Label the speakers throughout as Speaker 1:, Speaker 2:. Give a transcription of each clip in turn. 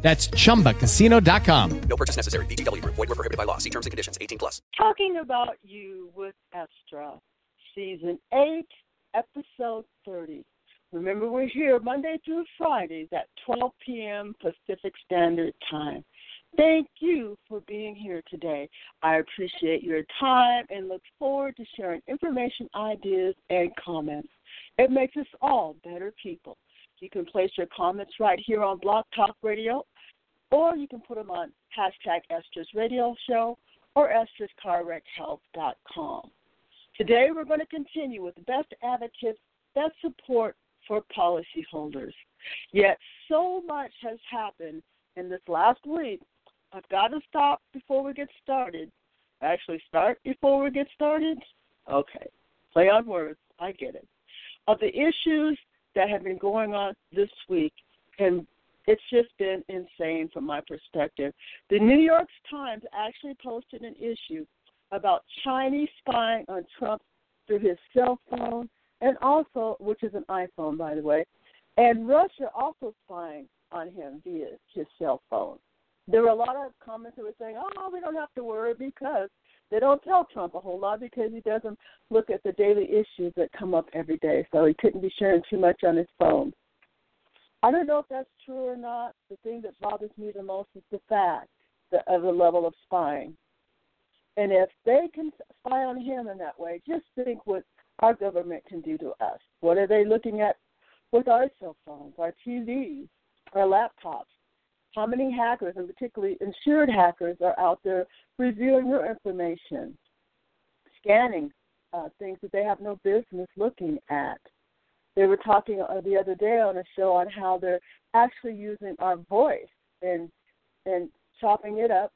Speaker 1: That's chumbacasino.com.
Speaker 2: No purchase necessary. VGW Group. Void were prohibited by law. See terms and conditions. 18 plus.
Speaker 3: Talking about you with Estra, season eight, episode thirty. Remember, we're here Monday through Fridays at 12 p.m. Pacific Standard Time. Thank you for being here today. I appreciate your time and look forward to sharing information, ideas, and comments. It makes us all better people. You can place your comments right here on Blog Talk Radio, or you can put them on hashtag Esther's Radio Show or Esther'sCarWreckHelp.com. Today we're going to continue with the best advocates, best support for policyholders. Yet so much has happened in this last week. I've got to stop before we get started. Actually, start before we get started? Okay. Play on words. I get it. Of the issues that have been going on this week, and it's just been insane from my perspective. The New York Times actually posted an issue about Chinese spying on Trump through his cell phone, and also, which is an iPhone, by the way, and Russia also spying on him via his cell phone. There were a lot of comments that were saying, "Oh, we don't have to worry because they don't tell Trump a whole lot because he doesn't look at the daily issues that come up every day, so he couldn't be sharing too much on his phone." I don't know if that's true or not. The thing that bothers me the most is the fact that, of the level of spying. And if they can spy on him in that way, just think what our government can do to us. What are they looking at with our cell phones, our TVs, our laptops? How many hackers, and particularly insured hackers, are out there reviewing your information, scanning uh, things that they have no business looking at? They were talking uh, the other day on a show on how they're actually using our voice and and chopping it up,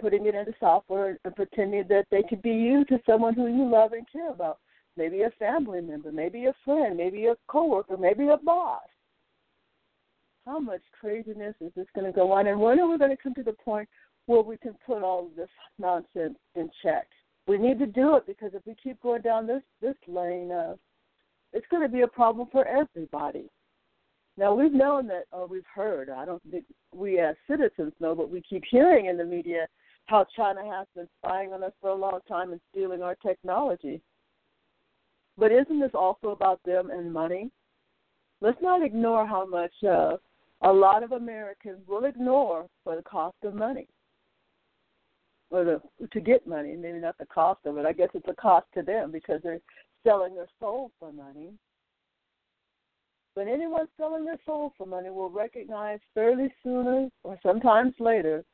Speaker 3: putting it into software, and pretending that they could be you to someone who you love and care about. Maybe a family member, maybe a friend, maybe a coworker, maybe a boss. How much craziness is this going to go on? And when are we going to come to the point where we can put all of this nonsense in check? We need to do it because if we keep going down this this lane, uh, it's going to be a problem for everybody. Now we've known that, or we've heard. I don't think we as citizens know, but we keep hearing in the media how China has been spying on us for a long time and stealing our technology. But isn't this also about them and money? Let's not ignore how much uh, a lot of Americans will ignore for the cost of money, or the, to get money. Maybe not the cost of it. I guess it's a cost to them because they're selling their soul for money. But anyone selling their soul for money will recognize fairly sooner or sometimes later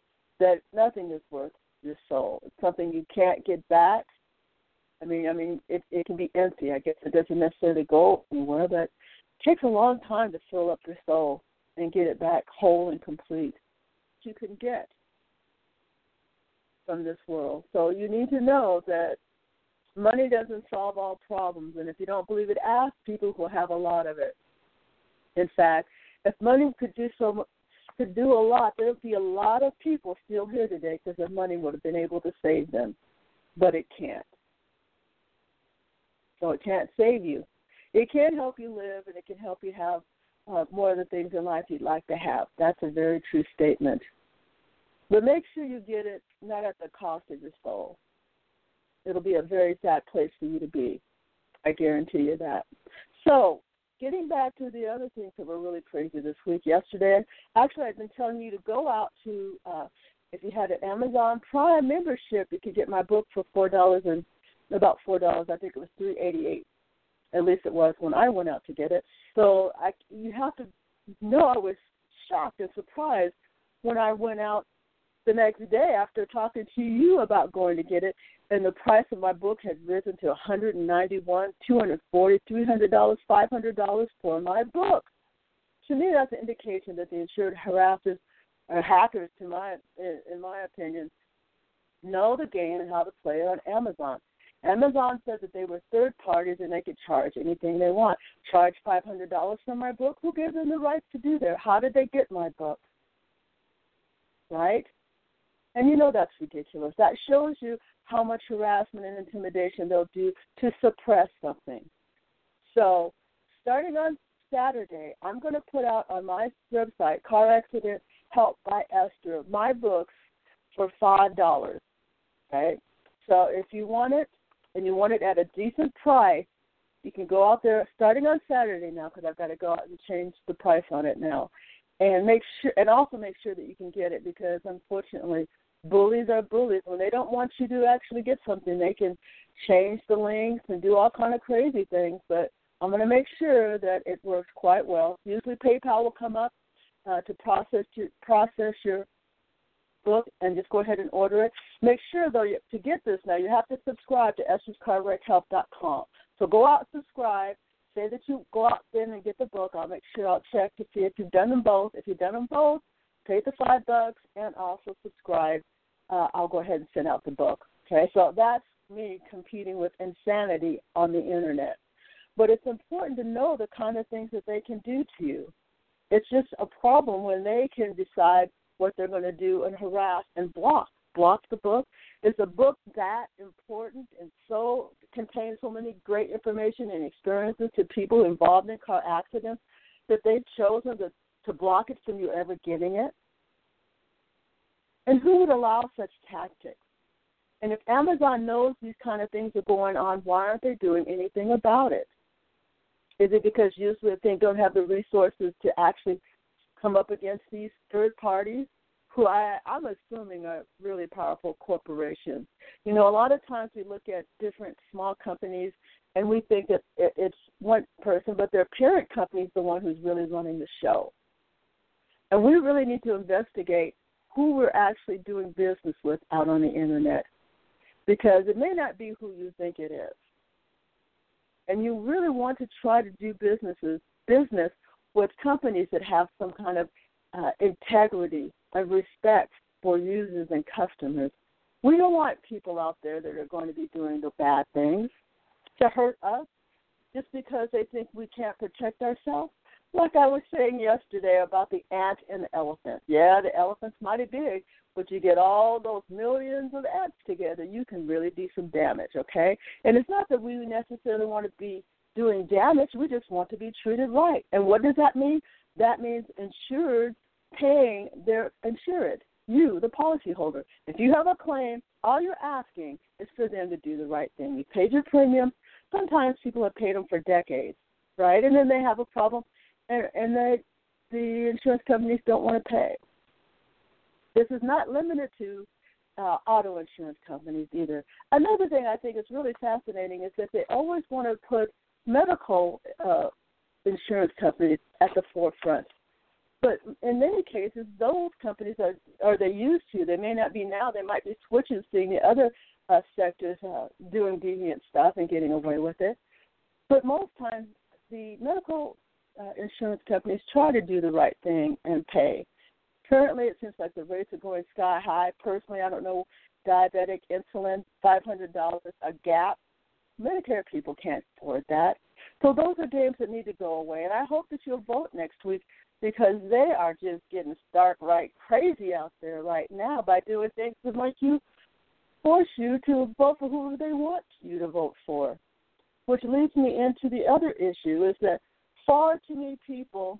Speaker 3: that nothing is worth your soul. It's something you can't get back. I mean, I mean, it it can be empty. I guess it doesn't necessarily go anywhere, but it takes a long time to fill up your soul and get it back whole and complete. You can get from this world. So you need to know that money doesn't solve all problems, and if you don't believe it, ask people who have a lot of it. In fact, if money could do so could do a lot, there would be a lot of people still here today because the money would have been able to save them, but it can't. So it can't save you. It can help you live, and it can help you have uh, more of the things in life you'd like to have. That's a very true statement. But make sure you get it not at the cost of your soul. It'll be a very sad place for you to be. I guarantee you that. So, getting back to the other things that were really crazy this week. Yesterday, actually, I've been telling you to go out to, uh, if you had an Amazon Prime membership, you could get my book for four dollars and about four dollars. I think it was three eighty eight. At least it was when I went out to get it. So I, you have to know I was shocked and surprised when I went out the next day after talking to you about going to get it and the price of my book had risen to 191 240 $300 $500 for my book to me that's an indication that the insured harassers or hackers to my in my opinion know the game and how to play it on Amazon. Amazon said that they were third parties and they could charge anything they want. Charge five hundred dollars for my book. Who gave them the rights to do that? How did they get my book? Right? And you know that's ridiculous. That shows you how much harassment and intimidation they'll do to suppress something. So, starting on Saturday, I'm going to put out on my website, Car Accident Help by Esther, my books for five dollars. Okay, so if you want it and you want it at a decent price, you can go out there starting on Saturday now because I've got to go out and change the price on it now, and make sure and also make sure that you can get it because unfortunately bullies are bullies. When they don't want you to actually get something, they can change the links and do all kind of crazy things. But I'm going to make sure that it works quite well. Usually PayPal will come up uh, to process your process your book and just go ahead and order it. Make sure though to get this now you have to subscribe to Esther'sCarWreckHelp.com. So go out and subscribe. Say that you go out then and get the book. I'll make sure I'll check to see if you've done them both. If you've done them both, pay the five bucks and also subscribe. Uh, I'll go ahead and send out the book. Okay, so that's me competing with insanity on the internet. But it's important to know the kind of things that they can do to you. It's just a problem when they can decide what they're going to do and harass and block. Block the book. Is a book that important and so contains so many great information and experiences to people involved in car accidents that they've chosen to, to block it from you ever getting it? And who would allow such tactics? And if Amazon knows these kind of things are going on, why aren't they doing anything about it? Is it because usually they don't have the resources to actually come up against these third parties who I, I'm assuming are really powerful corporations? You know, a lot of times we look at different small companies and we think that it's one person, but their parent company is the one who's really running the show. And we really need to investigate who we're actually doing business with out on the internet because it may not be who you think it is and you really want to try to do businesses business with companies that have some kind of uh, integrity and respect for users and customers. We don't want people out there that are going to be doing the bad things to hurt us just because they think we can't protect ourselves. Like I was saying yesterday about the ant and the elephant. Yeah, the elephant's mighty big, but you get all those millions of ants together, you can really do some damage, okay? And it's not that we necessarily want to be doing damage, we just want to be treated right. And what does that mean? That means insured paying their insured, you, the policyholder. If you have a claim, all you're asking is for them to do the right thing. You paid your premium. Sometimes people have paid them for decades, right? And then they have a problem, and, and they, the insurance companies don't want to pay. This is not limited to uh, auto insurance companies either. Another thing I think is really fascinating is that they always want to put medical uh, insurance companies at the forefront. But in many cases, those companies are are they used to. They may not be now. They might be switching, seeing the other uh, sectors uh, doing deviant stuff and getting away with it. But most times, the medical uh, insurance companies try to do the right thing and pay. Currently, it seems like the rates are going sky high. Personally, I don't know diabetic insulin, five hundred dollars a gap. Medicare people can't afford that. So those are games that need to go away. And I hope that you'll vote next week because they are just getting stark right crazy out there right now by doing things that make you force you to vote for who they want you to vote for. Which leads me into the other issue is that far too many people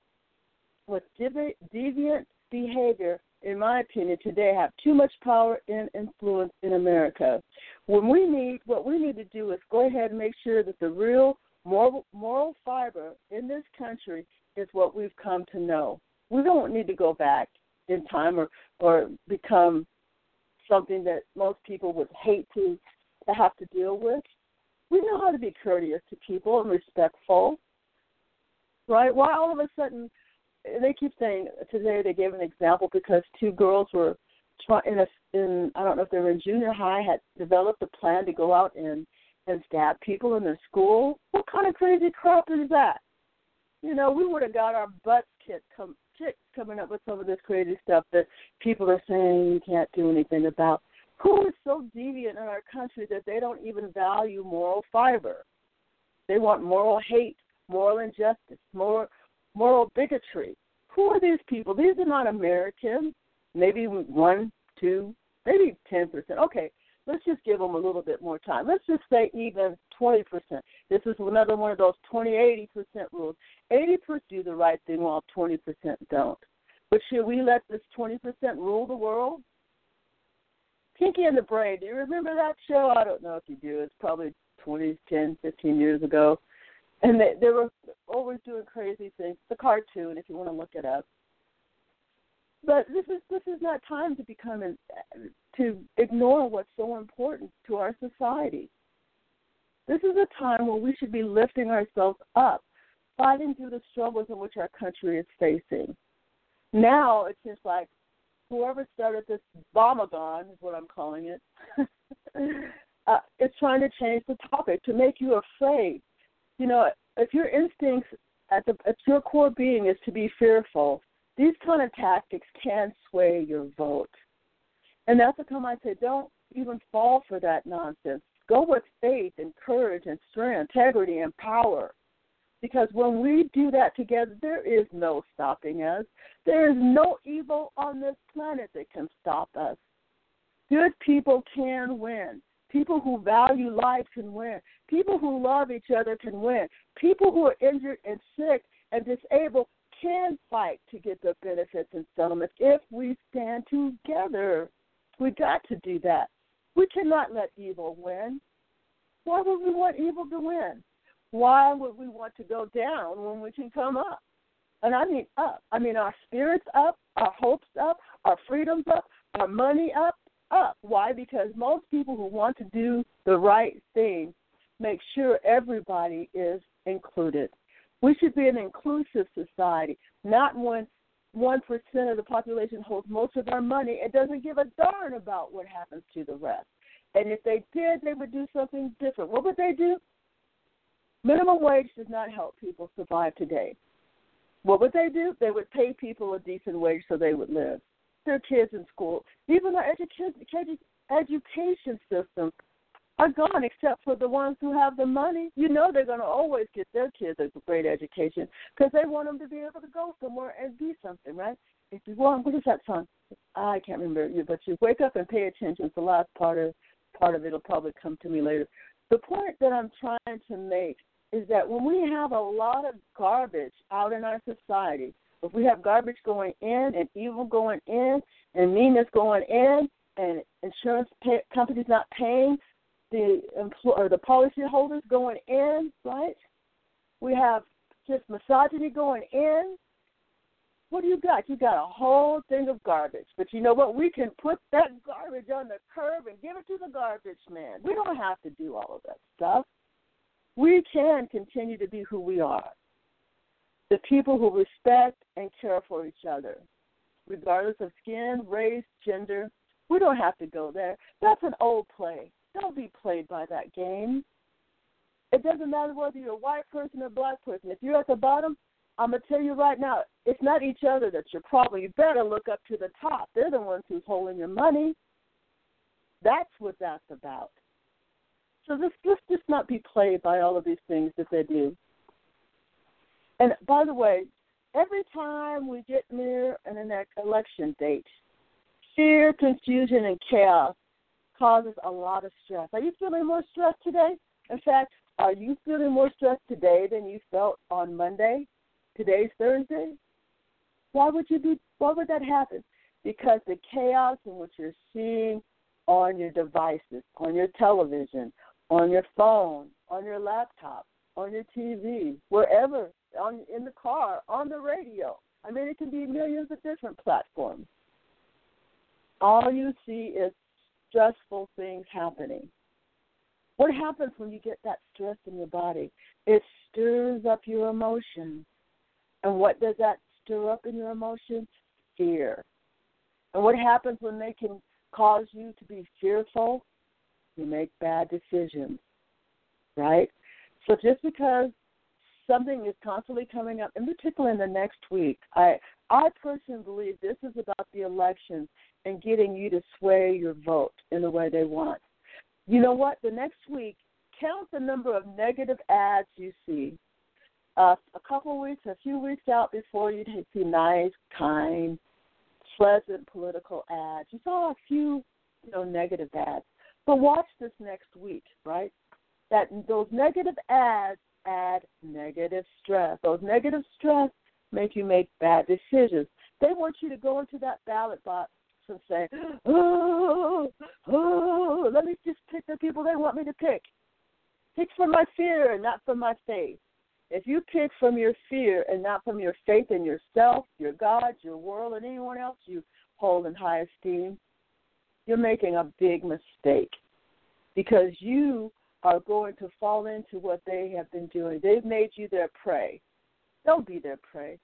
Speaker 3: with deviant behavior, in my opinion, today have too much power and influence in America. When we need, what we need to do is go ahead and make sure that the real moral, moral fiber in this country is what we've come to know. We don't need to go back in time or or become something that most people would hate to to have to deal with. We know how to be courteous to people and respectful, right? Why all of a sudden they keep saying today they gave an example because two girls were trying in a in I don't know if they were in junior high had developed a plan to go out and and stab people in their school. What kind of crazy crap is that? You know, we would have got our butts kicked come kicked coming up with some of this crazy stuff that people are saying you can't do anything about. Who is so deviant in our country that they don't even value moral fiber? They want moral hate, moral injustice, moral moral bigotry. Who are these people? These are not Americans. Maybe one, two, maybe ten percent. Okay, let's just give them a little bit more time. Let's just say even twenty percent. This is another one of those twenty eighty percent rules. Eighty percent do the right thing while twenty percent don't. But should we let this twenty percent rule the world? Pinky and the Brain. Do you remember that show? I don't know if you do. It's probably twenty, ten, fifteen years ago. And they, they were always doing crazy things. The cartoon, if you want to look it up. But this is this is not time to become an, to ignore what's so important to our society. This is a time where we should be lifting ourselves up, fighting through the struggles in which our country is facing. Now it seems like whoever started this bombagon is what I'm calling it. uh, is trying to change the topic to make you afraid. You know, if your instincts at the at your core being is to be fearful, these kind of tactics can sway your vote. And that's the time I say don't even fall for that nonsense. Go with faith and courage and strength, integrity and power. Because when we do that together, there is no stopping us. There is no evil on this planet that can stop us. Good people can win. People who value life can win. People who love each other can win. People who are injured and sick and disabled can fight to get the benefits and settlements if we stand together. We got to do that. We cannot let evil win. Why would we want evil to win? Why would we want to go down when we can come up? And I mean up. I mean our spirits up, our hopes up, our freedoms up, our money up, up. Why? Because most people who want to do the right thing make sure everybody is included. We should be an inclusive society, not one one percent of the population holds most of our money and doesn't give a darn about what happens to the rest. And if they did, they would do something different. What would they do? Minimum wage does not help people survive today. What would they do? They would pay people a decent wage so they would live. Their kids in school, even our education education system are gone except for the ones who have the money. You know they're going to always get their kids a great education because they want them to be able to go somewhere and be something, right? If you want, what is that song? I can't remember you, but you wake up and pay attention. It's the last part of part of it. It'll probably come to me later. The point that I'm trying to make is that when we have a lot of garbage out in our society, if we have garbage going in and evil going in and meanness going in and insurance pay- companies not paying the employ- or the policy holders going in, right? We have just misogyny going in. What do you got? You got a whole thing of garbage. But you know what? We can put that garbage on the curb and give it to the garbage man. We don't have to do all of that stuff. We can continue to be who we are. The people who respect and care for each other, regardless of skin, race, gender. We don't have to go there. That's an old play. Don't be played by that game. It doesn't matter whether you're a white person or a black person. If you're at the bottom, I'm gonna tell you right now, it's not each other that's your problem. You better look up to the top. They're the ones who's holding your money. That's what that's about. So this let's just not be played by all of these things that they do. And by the way, every time we get near an election date, fear, confusion, and chaos causes a lot of stress. Are you feeling more stressed today? In fact, are you feeling more stressed today than you felt on Monday? Today's Thursday. Why would you be? Why would that happen? Because the chaos in what you're seeing on your devices, on your television, on your phone, on your laptop, on your TV, wherever, on in the car, on the radio. I mean, it can be millions of different platforms. All you see is stressful things happening. What happens when you get that stress in your body? It stirs up your emotions. And what does that stir up in your emotions? Fear. And what happens when they can cause you to be fearful? You make bad decisions, right? So just because something is constantly coming up, in particular in the next week, I I personally believe this is about the election and getting you to sway your vote in the way they want. You know what? The next week, count the number of negative ads you see. Uh, a couple weeks, a few weeks out before you see nice, kind, pleasant political ads. You saw a few, you know, negative ads. But watch this next week, right? That those negative ads add negative stress. Those negative stress make you make bad decisions. They want you to go into that ballot box and say, "Oh, oh, let me just pick the people they want me to pick. Pick from my fear and not from my faith." If you pick from your fear and not from your faith in yourself, your God, your world, and anyone else you hold in high esteem, you're making a big mistake because you are going to fall into what they have been doing. They've made you their prey. Don't be their prey.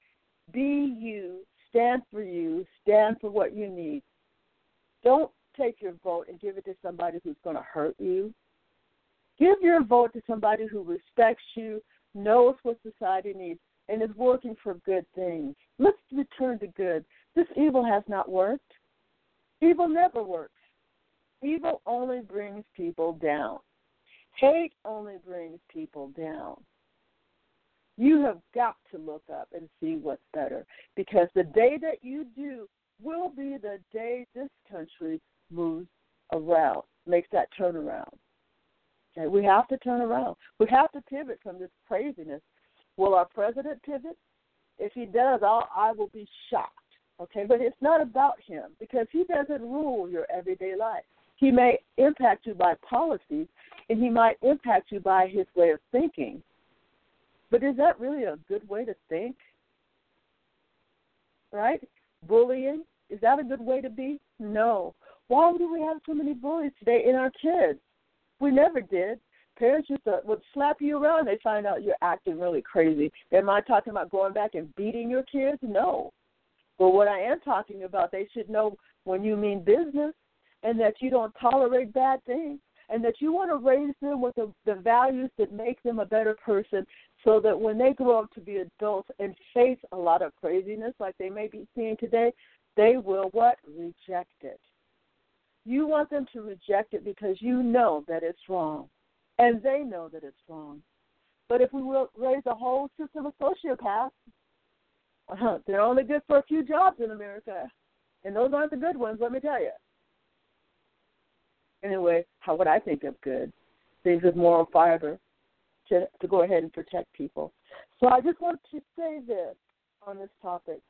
Speaker 3: Be you. Stand for you. Stand for what you need. Don't take your vote and give it to somebody who's going to hurt you. Give your vote to somebody who respects you, knows what society needs, and is working for good things. Let's return to good. This evil has not worked. Evil never works. Evil only brings people down. Hate only brings people down. You have got to look up and see what's better because the day that you do will be the day this country moves around, makes that turnaround. Okay, we have to turn around. We have to pivot from this craziness. Will our president pivot? If he does, I'll, I will be shocked. Okay, but it's not about him because he doesn't rule your everyday life. He may impact you by policies, and he might impact you by his way of thinking. But is that really a good way to think? Right? Bullying, is that a good way to be? No. Why do we have so many bullies today in our kids? We never did. Parents just uh, would slap you around. They find out you're acting really crazy. Am I talking about going back and beating your kids? No. But what I am talking about, they should know when you mean business and that you don't tolerate bad things and that you want to raise them with the, the values that make them a better person so that when they grow up to be adults and face a lot of craziness like they may be seeing today, they will what? Reject it. You want them to reject it because you know that it's wrong, and they know that it's wrong. But if we raise a whole system of sociopaths, uh, they're only good for a few jobs in America, and those aren't the good ones. Let me tell you. Anyway, how would I think of good things with moral fiber to to go ahead and protect people? So I just want to say this on this topic: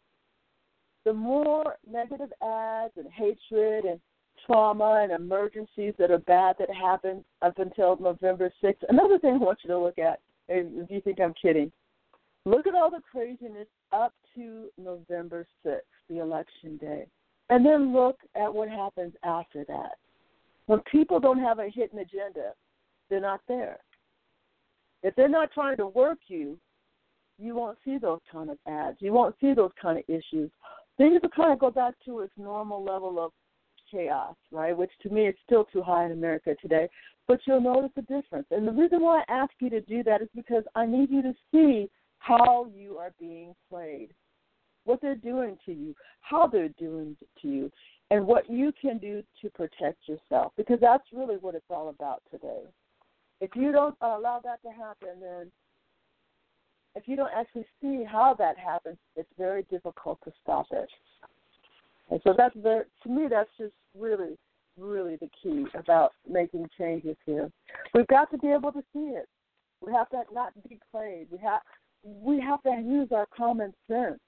Speaker 3: the more negative ads and hatred and trauma and emergencies that are bad that happened up until November 6th. Another thing I want you to look at, if you think I'm kidding, look at all the craziness up to November 6th, the election day, and then look at what happens after that. When people don't have a hidden agenda, they're not there. If they're not trying to work you, you won't see those kind of ads. You won't see those kind of issues. Things will kind of go back to its normal level of chaos, right? Which to me is still too high in America today. But you'll notice a difference. And the reason why I ask you to do that is because I need you to see how you are being played, what they're doing to you, how they're doing to you, and what you can do to protect yourself. Because that's really what it's all about today. If you don't allow that to happen, then if you don't actually see how that happens, it's very difficult to stop it. And so that's very, to me, that's just really, really the key about making changes here. We've got to be able to see it. We have to not be played. We have we have to use our common sense.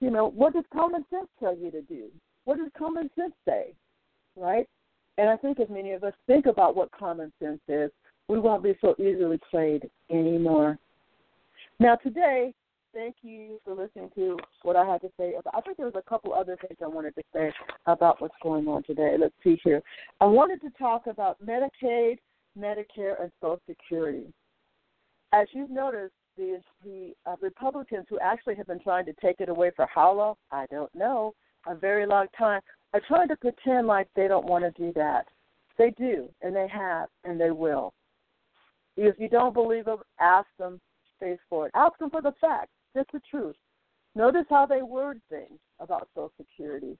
Speaker 3: You know, what does common sense tell you to do? What does common sense say? Right? And I think if many of us think about what common sense is, we won't be so easily played anymore. Now, today, thank you for listening to what I had to say. About, I think there was a couple other things I wanted to say about what's going on today. Let's see here. I wanted to talk about Medicaid, Medicare, and Social Security. As you've noticed, the, the uh, Republicans who actually have been trying to take it away for how long? I don't know. A very long time. Are trying to pretend like they don't want to do that. They do, and they have, and they will. If you don't believe them, ask them, face for it. Ask them for the facts. That's the truth. Notice how they word things about Social Security.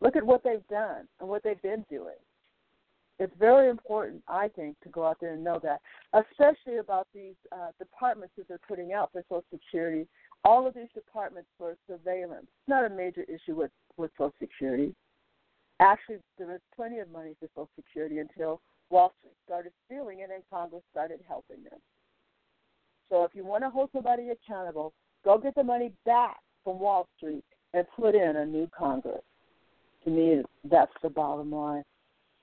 Speaker 3: Look at what they've done and what they've been doing. It's very important, I think, to go out there and know that, especially about these uh, departments that they're putting out for Social Security. All of these departments for surveillance. It's not a major issue with, with Social Security. Actually, there was plenty of money for Social Security until Wall Street started stealing it and Congress started helping them. So if you want to hold somebody accountable, go get the money back from Wall Street and put in a new Congress. To me, that's the bottom line.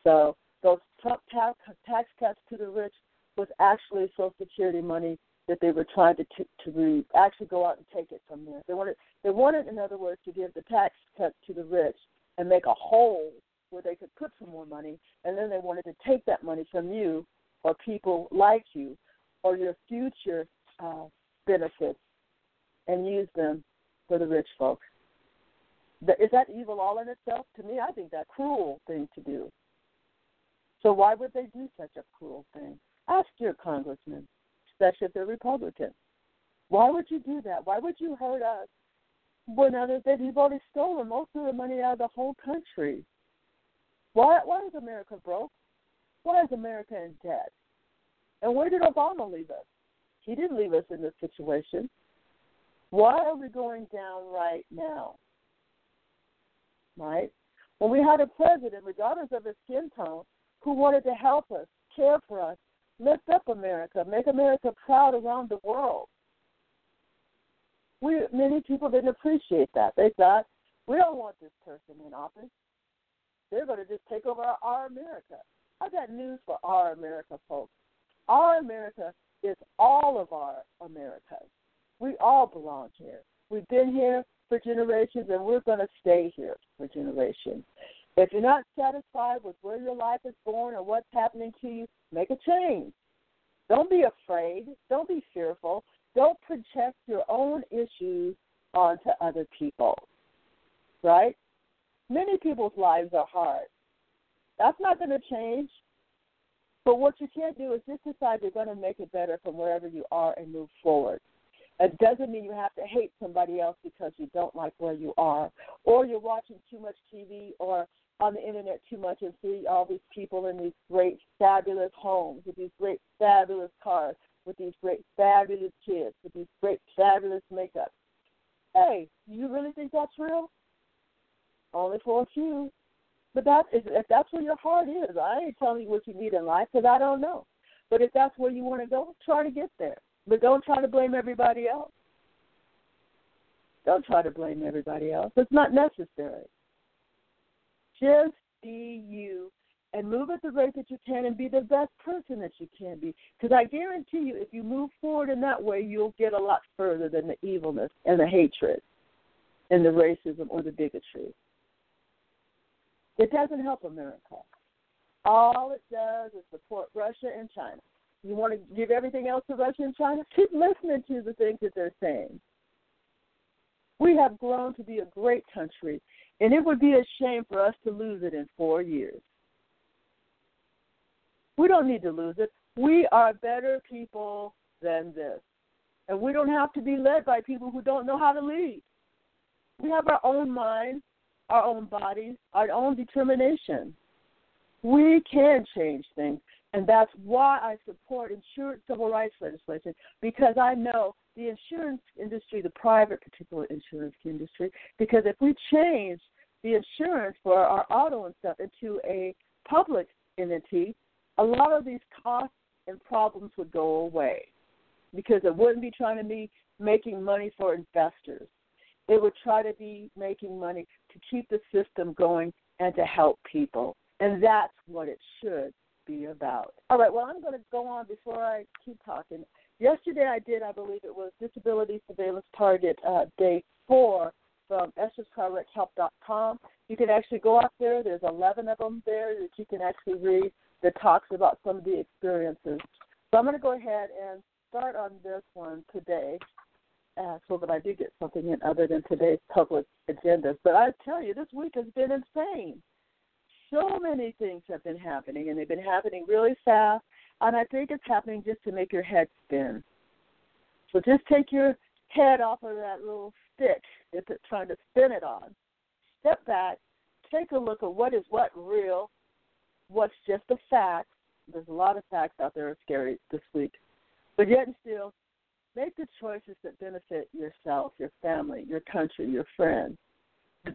Speaker 3: So those Trump tax, tax cuts to the rich was actually Social Security money that they were trying to t- to re- actually go out and take it from there. They wanted they wanted, in other words, to give the tax cut to the rich and make a hole where they could put some more money, and then they wanted to take that money from you or people like you or your future uh, benefits and use them for the rich folks. Is that evil all in itself? To me, I think that's a cruel thing to do. So why would they do such a cruel thing? Ask your congressman, especially if they're Republican. Why would you do that? Why would you hurt us when others that you've already stolen most of the money out of the whole country? Why why is America broke? Why is America in debt? And where did Obama leave us? He didn't leave us in this situation. Why are we going down right now? Right? When we had a president, regardless of his skin tone, who wanted to help us, care for us, lift up America, make America proud around the world. We many people didn't appreciate that. They thought we don't want this person in office. They're going to just take over our, America. I got news for our America, folks. Our America is all of our Americas. We all belong here. We've been here for generations, and we're going to stay here for generations. If you're not satisfied with where your life is born or what's happening to you, make a change. Don't be afraid. Don't be fearful. Don't project your own issues onto other people. Right? Many people's lives are hard. That's not going to change. But what you can't do is just decide you're going to make it better from wherever you are and move forward. It doesn't mean you have to hate somebody else because you don't like where you are, or you're watching too much TV or on the internet too much and see all these people in these great, fabulous homes with these great, fabulous cars, with these great, fabulous kids, with these great, fabulous makeup. Hey, you really think that's real? Only for a few. But that is, if that's where your heart is, I ain't telling you what you need in life because I don't know. But if that's where you want to go, try to get there. But don't try to blame everybody else. Don't try to blame everybody else. It's not necessary. Just be you and move at the rate that you can and be the best person that you can be. Because I guarantee you, if you move forward in that way, you'll get a lot further than the evilness and the hatred and the racism or the bigotry. It doesn't help America. All it does is support Russia and China. You want to give everything else to Russia and China? Keep listening to the things that they're saying. We have grown to be a great country, and it would be a shame for us to lose it in four years. We don't need to lose it. We are better people than this. And we don't have to be led by people who don't know how to lead. We have our own mind, our own bodies, our own determination. We can change things. And that's why I support insurance civil rights legislation because I know the insurance industry, the private particular insurance industry, because if we change the insurance for our auto and stuff into a public entity, a lot of these costs and problems would go away because it wouldn't be trying to be making money for investors. It would try to be making money to keep the system going and to help people. And that's what it should be about. All right, well, I'm going to go on before I keep talking. Yesterday I did, I believe it was Disability Surveillance Target uh, Day 4 from EsthersCarWreckHelp.com. You can actually go out there. There's 11 of them there that you can actually read that talks about some of the experiences. So I'm going to go ahead and start on this one today uh, so that I do get something in other than today's public agendas. But I tell you, this week has been insane so many things have been happening, and they've been happening really fast. And I think it's happening just to make your head spin. So just take your head off of that little stick that it's trying to spin it on. Step back, take a look at what is what real, what's just a fact. There's a lot of facts out there are scary this week. But yet and still, make the choices that benefit yourself, your family, your country, your friends.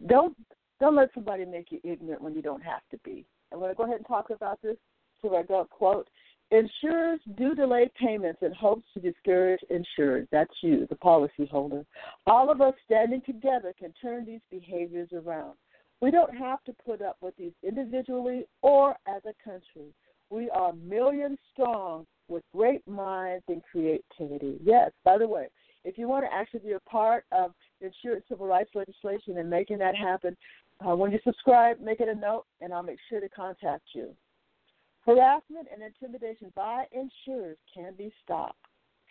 Speaker 3: Don't don't let somebody make you ignorant when you don't have to be. I'm going to go ahead and talk about this. So I go quote: Insurers do delay payments in hopes to discourage insurers. That's you, the policyholder. All of us standing together can turn these behaviors around. We don't have to put up with these individually or as a country. We are millions strong with great minds and creativity. Yes, by the way, if you want to actually be a part of insurance civil rights legislation and making that happen, uh, when you subscribe, make it a note, and I'll make sure to contact you. Harassment and intimidation by insurers can be stopped.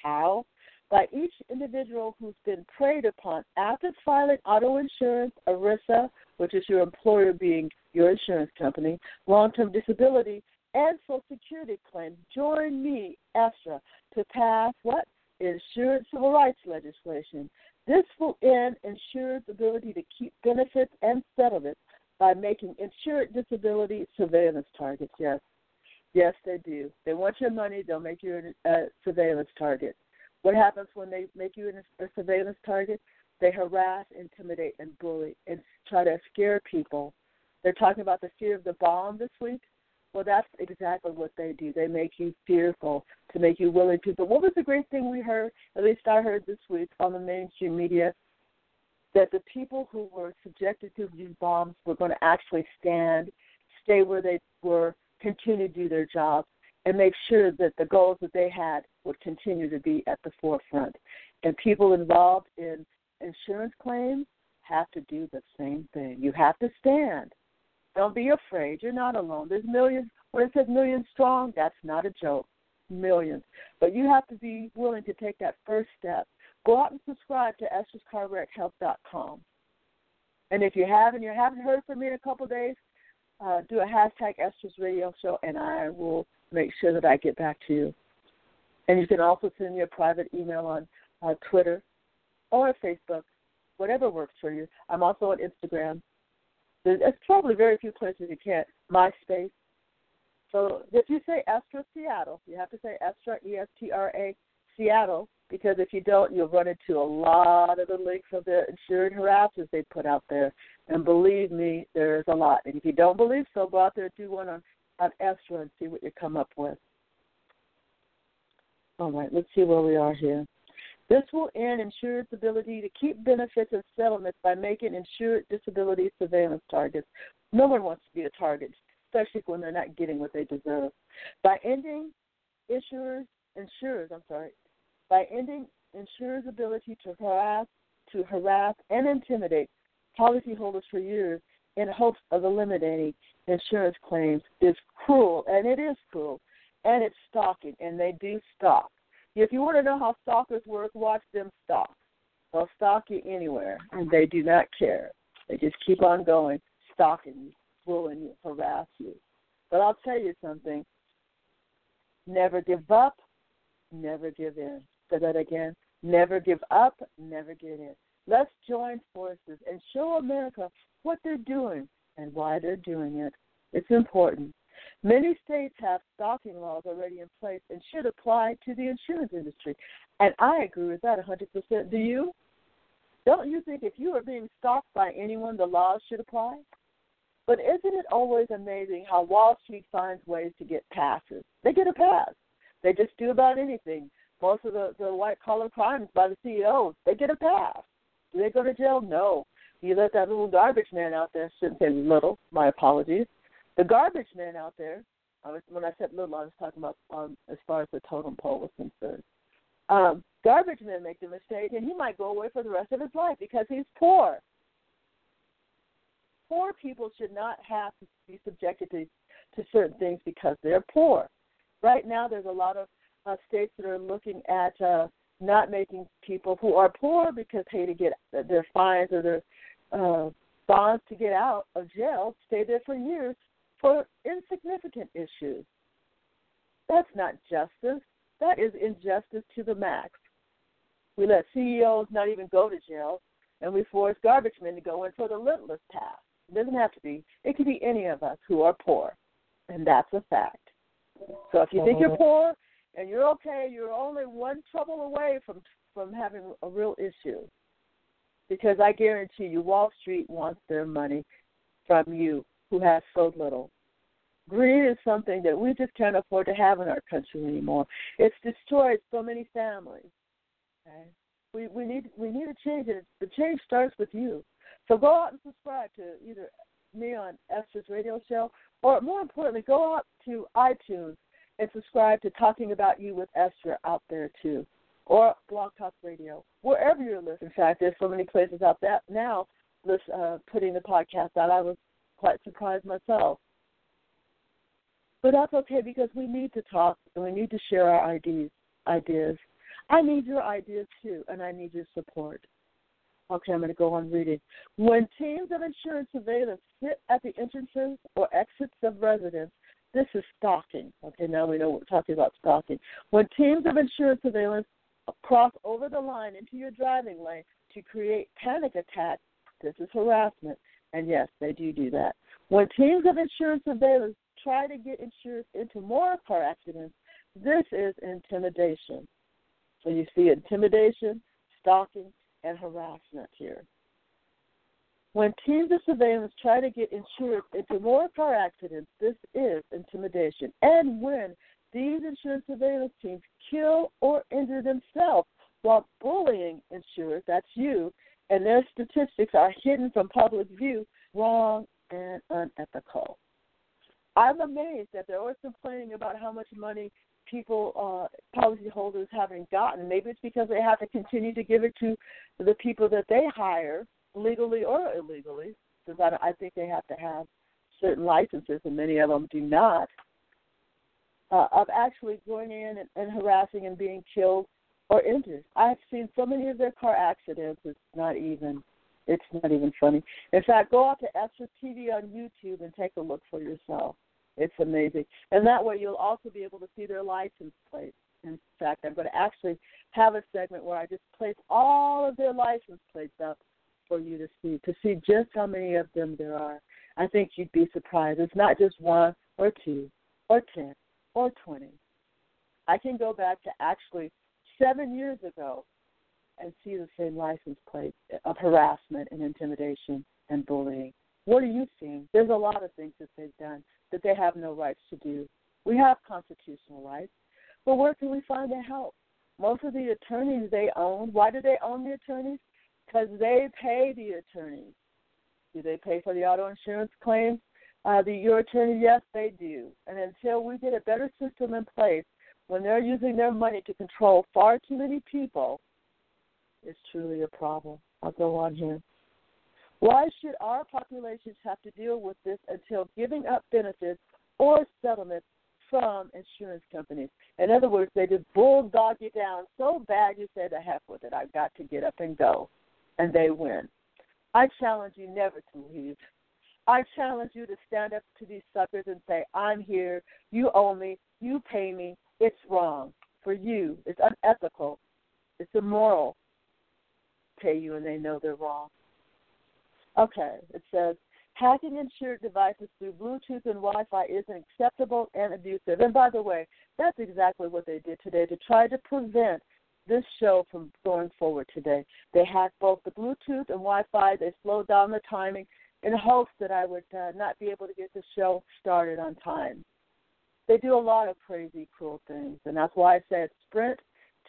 Speaker 3: How? By each individual who's been preyed upon after filing auto insurance, ERISA, which is your employer being your insurance company, long term disability, and Social Security claims. Join me, ESTRA, to pass what? Insurance civil rights legislation. This will end insurers' ability to keep benefits and settlements by making insured disability surveillance targets. Yes, yes, they do. They want your money. They'll make you a surveillance target. What happens when they make you a surveillance target? They harass, intimidate, and bully, and try to scare people. They're talking about the fear of the bomb this week. Well, that's exactly what they do. They make you fearful to make you willing to. But what was the great thing we heard, at least I heard this week on the mainstream media, that the people who were subjected to these bombs were going to actually stand, stay where they were, continue to do their job, and make sure that the goals that they had would continue to be at the forefront. And people involved in insurance claims have to do the same thing. You have to stand don't be afraid. You're not alone. There's millions. When it says millions strong, that's not a joke. Millions. But you have to be willing to take that first step. Go out and subscribe to EstrasCarWreckHelp.com. And if you haven't, you haven't heard from me in a couple of days, uh, do a hashtag Estras Radio Show, and I will make sure that I get back to you. And you can also send me a private email on uh, Twitter or Facebook, whatever works for you. I'm also on Instagram there's probably very few places you can't. MySpace. So if you say Estra Seattle, you have to say Estra E S T R A Seattle because if you don't, you'll run into a lot of the links of the insured harassers they put out there. And believe me, there's a lot. And if you don't believe so, go out there and do one on on Estra and see what you come up with. All right, let's see where we are here. This will end insured's ability to keep benefits and settlements by making insured disability surveillance targets. No one wants to be a target, especially when they're not getting what they deserve. By ending insurers, insurers, I'm sorry, by ending insurers' ability to harass, to harass and intimidate policyholders for years in hopes of eliminating insurance claims is cruel, and it is cruel, and it's stalking, and they do stalk. If you want to know how stalkers work, watch them stalk. They'll stalk you anywhere, and they do not care. They just keep on going, stalking you, bullying you, harass you. But I'll tell you something. Never give up, never give in. Say that again. Never give up, never give in. Let's join forces and show America what they're doing and why they're doing it. It's important. Many states have stalking laws already in place and should apply to the insurance industry. And I agree with that 100%. Do you? Don't you think if you are being stalked by anyone, the laws should apply? But isn't it always amazing how Wall Street finds ways to get passes? They get a pass. They just do about anything. Most of the, the white collar crimes by the CEOs, they get a pass. Do they go to jail? No. You let that little garbage man out there, shouldn't say little, my apologies, the garbage men out there. I was when I said little, I was talking about um, as far as the totem pole was concerned. Um, garbage men make the mistake, and he might go away for the rest of his life because he's poor. Poor people should not have to be subjected to to certain things because they're poor. Right now, there's a lot of uh, states that are looking at uh, not making people who are poor because hey to get their fines or their uh, bonds to get out of jail stay there for years for insignificant issues. That's not justice. That is injustice to the max. We let CEOs not even go to jail, and we force garbage men to go in for the littlest pass. It doesn't have to be. It could be any of us who are poor, and that's a fact. So if you think you're poor and you're okay, you're only one trouble away from from having a real issue. Because I guarantee you, Wall Street wants their money from you, who has so little. Greed is something that we just can't afford to have in our country anymore. It's destroyed so many families. Okay? We we need we need a change, and the change starts with you. So go out and subscribe to either me on Esther's radio show, or more importantly, go out to iTunes and subscribe to Talking About You with Esther out there too, or Blog Talk Radio, wherever you're listening. In fact, there's so many places out there now uh, putting the podcast out. I was quite surprised myself. But that's okay because we need to talk and we need to share our ideas. Ideas. I need your ideas too, and I need your support. Okay, I'm going to go on reading. When teams of insurance surveillance sit at the entrances or exits of residents, this is stalking. Okay, now we know we're talking about stalking. When teams of insurance surveillance cross over the line into your driving lane to create panic attacks, this is harassment. And yes, they do do that. When teams of insurance surveillance try to get insurance into more car accidents, this is intimidation. So you see intimidation, stalking, and harassment here. When teams of surveillance try to get insurance into more car accidents, this is intimidation. And when these insurance surveillance teams kill or injure themselves while bullying insurers, that's you, and their statistics are hidden from public view, wrong and unethical. I'm amazed that they're always complaining about how much money people, uh, policyholders haven't gotten. Maybe it's because they have to continue to give it to the people that they hire, legally or illegally, because I, I think they have to have certain licenses, and many of them do not. Uh, of actually going in and, and harassing and being killed or injured. I've seen so many of their car accidents. It's not even. It's not even funny. In fact, go out to Esther TV on YouTube and take a look for yourself. It's amazing. And that way you'll also be able to see their license plates. In fact, I'm going to actually have a segment where I just place all of their license plates up for you to see, to see just how many of them there are. I think you'd be surprised. It's not just one or two or 10 or 20. I can go back to actually seven years ago and see the same license plate of harassment and intimidation and bullying. What are you seeing? There's a lot of things that they've done that they have no rights to do. We have constitutional rights, but where can we find the help? Most of the attorneys they own, why do they own the attorneys? Because they pay the attorneys. Do they pay for the auto insurance claims? Uh, the your attorney, yes, they do. And until we get a better system in place, when they're using their money to control far too many people, it's truly a problem. I'll go on here. Why should our populations have to deal with this until giving up benefits or settlements from insurance companies? In other words, they just bulldog you down so bad you say, the heck with it, I've got to get up and go. And they win. I challenge you never to leave. I challenge you to stand up to these suckers and say, I'm here, you owe me, you pay me, it's wrong for you, it's unethical, it's immoral. Pay you and they know they're wrong. Okay, it says hacking insured devices through Bluetooth and Wi Fi isn't acceptable and abusive. And by the way, that's exactly what they did today to try to prevent this show from going forward today. They hacked both the Bluetooth and Wi Fi, they slowed down the timing in hopes that I would uh, not be able to get the show started on time. They do a lot of crazy, cruel things, and that's why I said Sprint.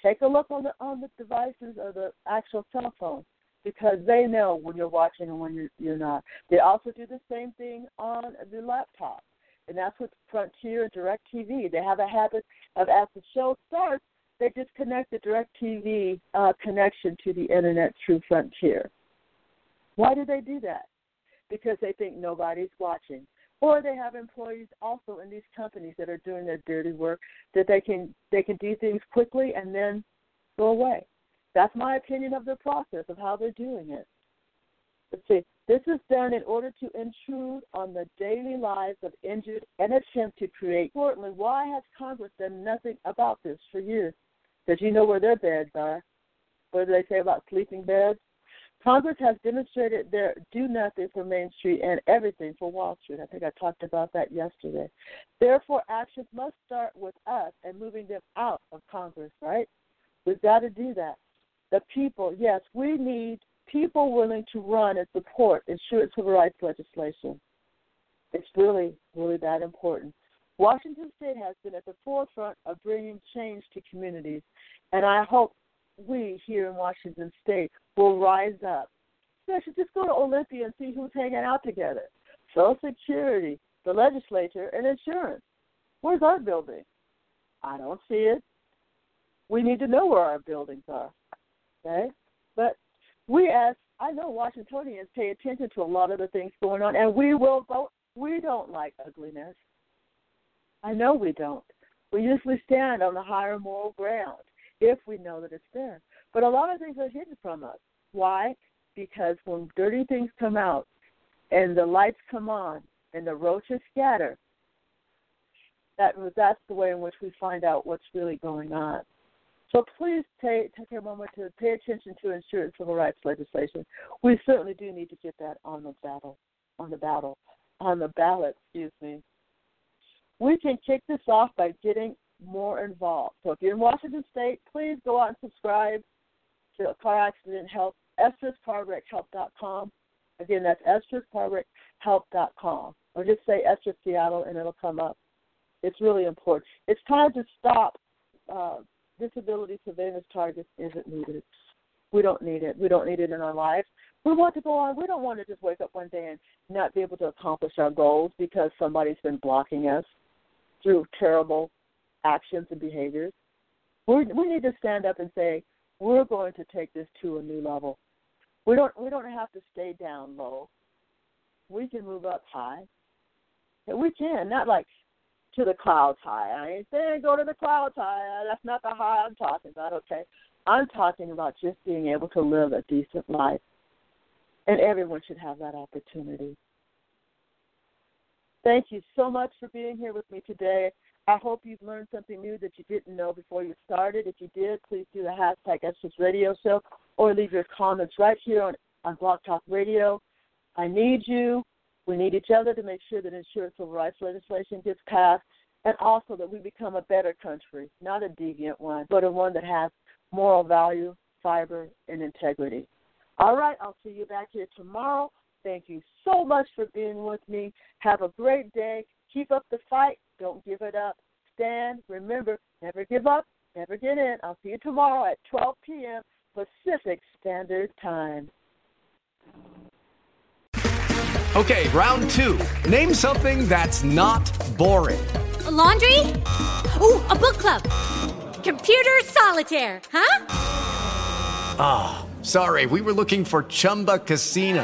Speaker 3: Take a look on the on the devices or the actual cell phone because they know when you're watching and when you're, you're not. They also do the same thing on the laptop, and that's with Frontier and DirecTV. They have a habit of as the show starts, they disconnect the DirecTV uh, connection to the internet through Frontier. Why do they do that? Because they think nobody's watching. Or they have employees also in these companies that are doing their dirty work that they can they can do things quickly and then go away. That's my opinion of the process of how they're doing it. Let's see. This is done in order to intrude on the daily lives of injured and attempt to create. Importantly, why has Congress done nothing about this for years? Because you know where their beds are. What do they say about sleeping beds? Congress has demonstrated their do nothing for Main Street and everything for Wall Street. I think I talked about that yesterday. Therefore, actions must start with us and moving them out of Congress, right? We've got to do that. The people, yes, we need people willing to run and support insurance civil rights legislation. It's really, really that important. Washington State has been at the forefront of bringing change to communities, and I hope we here in Washington State will rise up. I should just go to Olympia and see who's hanging out together. Social Security, the legislature, and insurance. Where's our building? I don't see it. We need to know where our buildings are. Okay? But we as I know Washingtonians pay attention to a lot of the things going on and we will vote we don't like ugliness. I know we don't. We usually stand on the higher moral ground if we know that it's there. But a lot of things are hidden from us. Why? Because when dirty things come out and the lights come on and the roaches scatter, that that's the way in which we find out what's really going on. So please take take a moment to pay attention to insurance civil rights legislation. We certainly do need to get that on the battle on the battle on the ballot, excuse me. We can kick this off by getting more involved. So if you're in Washington State, please go out and subscribe to Car Accident Help, Esther'sCarWreckHelp.com. Again, that's Esther'sCarWreckHelp.com. Or just say Esther Seattle and it'll come up. It's really important. It's time to stop uh, disability surveillance targets isn't needed. We don't need it. We don't need it in our lives. We want to go on. We don't want to just wake up one day and not be able to accomplish our goals because somebody's been blocking us through terrible actions and behaviors. we we need to stand up and say we're going to take this to a new level. We don't we don't have to stay down low. We can move up high. And we can not like to the clouds high. I ain't saying go to the clouds high. That's not the high I'm talking about. Okay, I'm talking about just being able to live a decent life, and everyone should have that opportunity. Thank you so much for being here with me today. I hope you've learned something new that you didn't know before you started. If you did, please do the hashtag Esther's Radio Show or leave your comments right here on, on Blog Talk Radio. I need you. We need each other to make sure that insurance civil rights legislation gets passed and also that we become a better country, not a deviant one, but a one that has moral value, fiber, and integrity. All right, I'll see you back here tomorrow. Thank you so much for being with me. Have a great day. Keep up the fight. Don't give it up. Stand. Remember, never give up, never get in. I'll see you tomorrow at 12 p.m. Pacific Standard Time.
Speaker 4: Okay, round two. Name something that's not boring.
Speaker 5: A laundry? Ooh, a book club. Computer solitaire, huh?
Speaker 4: Ah, oh, sorry, we were looking for Chumba Casino.